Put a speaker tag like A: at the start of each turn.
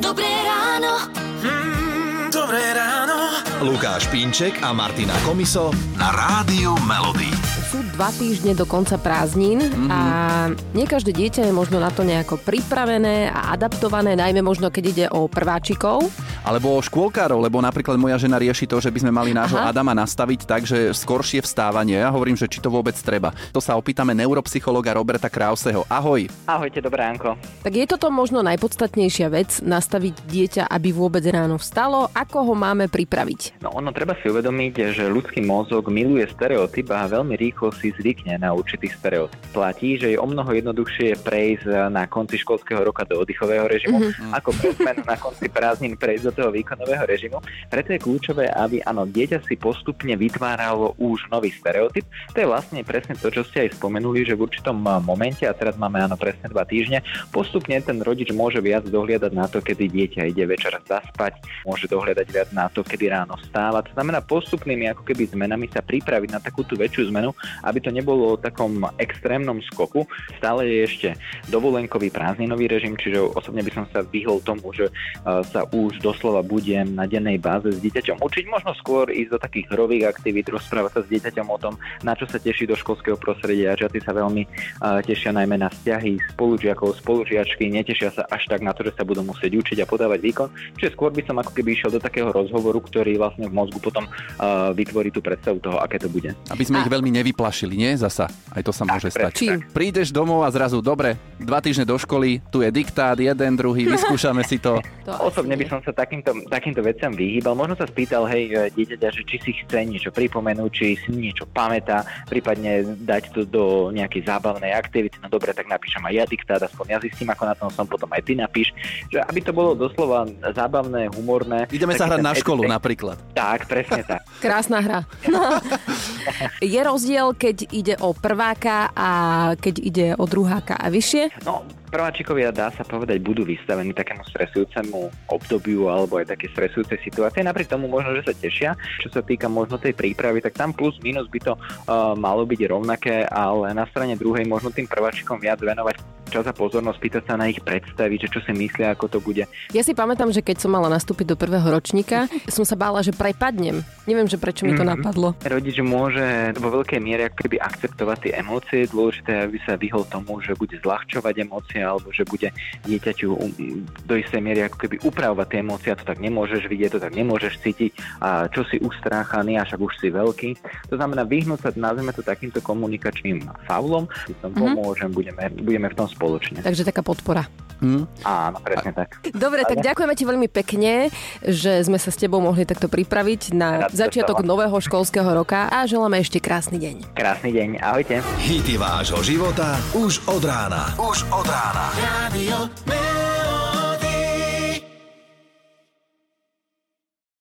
A: Dobré ráno.
B: Mm, dobré ráno.
C: Lukáš Pínček a Martina Komiso na Rádiu Melody.
D: Dva týždne do konca prázdnin mm-hmm. a nie každé dieťa je možno na to nejako pripravené a adaptované, najmä možno keď ide o prváčikov.
E: Alebo o škôlkárov, lebo napríklad moja žena rieši to, že by sme mali nášho Aha. Adama nastaviť tak, že skoršie vstávanie. Ja hovorím, že či to vôbec treba. To sa opýtame neuropsychologa Roberta Krauseho. Ahoj.
F: Ahojte, dobré ránko.
D: Tak je toto možno najpodstatnejšia vec, nastaviť dieťa, aby vôbec ráno vstalo? Ako ho máme pripraviť?
F: No ono treba si uvedomiť, že ľudský mozog miluje stereotyp a veľmi rýchlo si zvykne na určitý stereotyp. Platí, že je o mnoho jednoduchšie prejsť na konci školského roka do oddychového režimu, mm-hmm. ako prezmenu na konci prázdnin prejsť do toho výkonového režimu. Preto je kľúčové, aby áno, dieťa si postupne vytváralo už nový stereotyp. To je vlastne presne to, čo ste aj spomenuli, že v určitom momente, a teraz máme áno presne dva týždne, postupne ten rodič môže viac dohliadať na to, kedy dieťa ide večer zaspať, môže dohliadať viac na to, kedy ráno stáva. To znamená postupnými ako keby zmenami sa pripraviť na takúto väčšiu zmenu, aby to nebolo o takom extrémnom skoku. Stále je ešte dovolenkový prázdninový režim, čiže osobne by som sa vyhol tomu, že sa už doslova budem na dennej báze s dieťaťom učiť, možno skôr ísť do takých hrových aktivít, rozprávať sa s dieťaťom o tom, na čo sa teší do školského prostredia. Žiaci sa veľmi uh, tešia najmä na vzťahy spolužiakov, spolužiačky, netešia sa až tak na to, že sa budú musieť učiť a podávať výkon. Čiže skôr by som ako keby išiel do takého rozhovoru, ktorý vlastne v mozgu potom uh, vytvorí tú predstavu toho, aké to bude.
E: Aby sme a... ich veľmi nevyplašili, nie? Zasa. Aj to sa môže stať. Čím? Prídeš domov a zrazu, dobre, dva týždne do školy, tu je diktát, jeden, druhý, vyskúšame si to.
F: to Osobne by som sa takým takýmto, takýmto veciam vyhýbal. Možno sa spýtal, hej, e, dieťaťa, že či si chce niečo pripomenúť, či si niečo pamätá, prípadne dať to do nejakej zábavnej aktivity. No dobre, tak napíšem aj ja diktát, aspoň ja zistím, ako na tom som, potom aj ty napíš. Že aby to bolo doslova zábavné, humorné.
E: Ideme sa hrať na školu napríklad.
F: Tak, presne tak.
D: Krásna hra. je rozdiel, keď ide o prváka a keď ide o druháka a vyššie?
F: No, prváčikovia, dá sa povedať, budú vystavení takému stresujúcemu obdobiu alebo aj také stresujúce situácie. Napriek tomu možno, že sa tešia. Čo sa týka možno tej prípravy, tak tam plus minus by to uh, malo byť rovnaké, ale na strane druhej možno tým prváčikom viac venovať čas a pozornosť, pýtať sa na ich predstavy, že čo si myslia, ako to bude.
D: Ja si pamätám, že keď som mala nastúpiť do prvého ročníka, som sa bála, že prepadnem. Neviem, že prečo mi to mm-hmm. napadlo.
F: Rodič môže vo veľkej miere keby akceptovať tie emócie. Dôležité, aby sa vyhol tomu, že bude zľahčovať emócie alebo že bude dieťaťu um, do istej miery ako keby upravovať tie emócie. To tak nemôžeš vidieť, to tak nemôžeš cítiť. A čo si ustráchaný, a však už si veľký. To znamená vyhnúť sa, nazvime to takýmto komunikačným faulom. Keď mm-hmm. pomôžem, budeme, budeme v tom spoločne.
D: Takže taká podpora.
F: Mm. Áno, presne tak.
D: Dobre, tak ďakujeme ti veľmi pekne, že sme sa s tebou mohli takto pripraviť na Rád začiatok nového školského roka a želáme ešte krásny deň.
F: Krásny deň, ahojte.
C: Hity vášho života už od rána. Už od rána.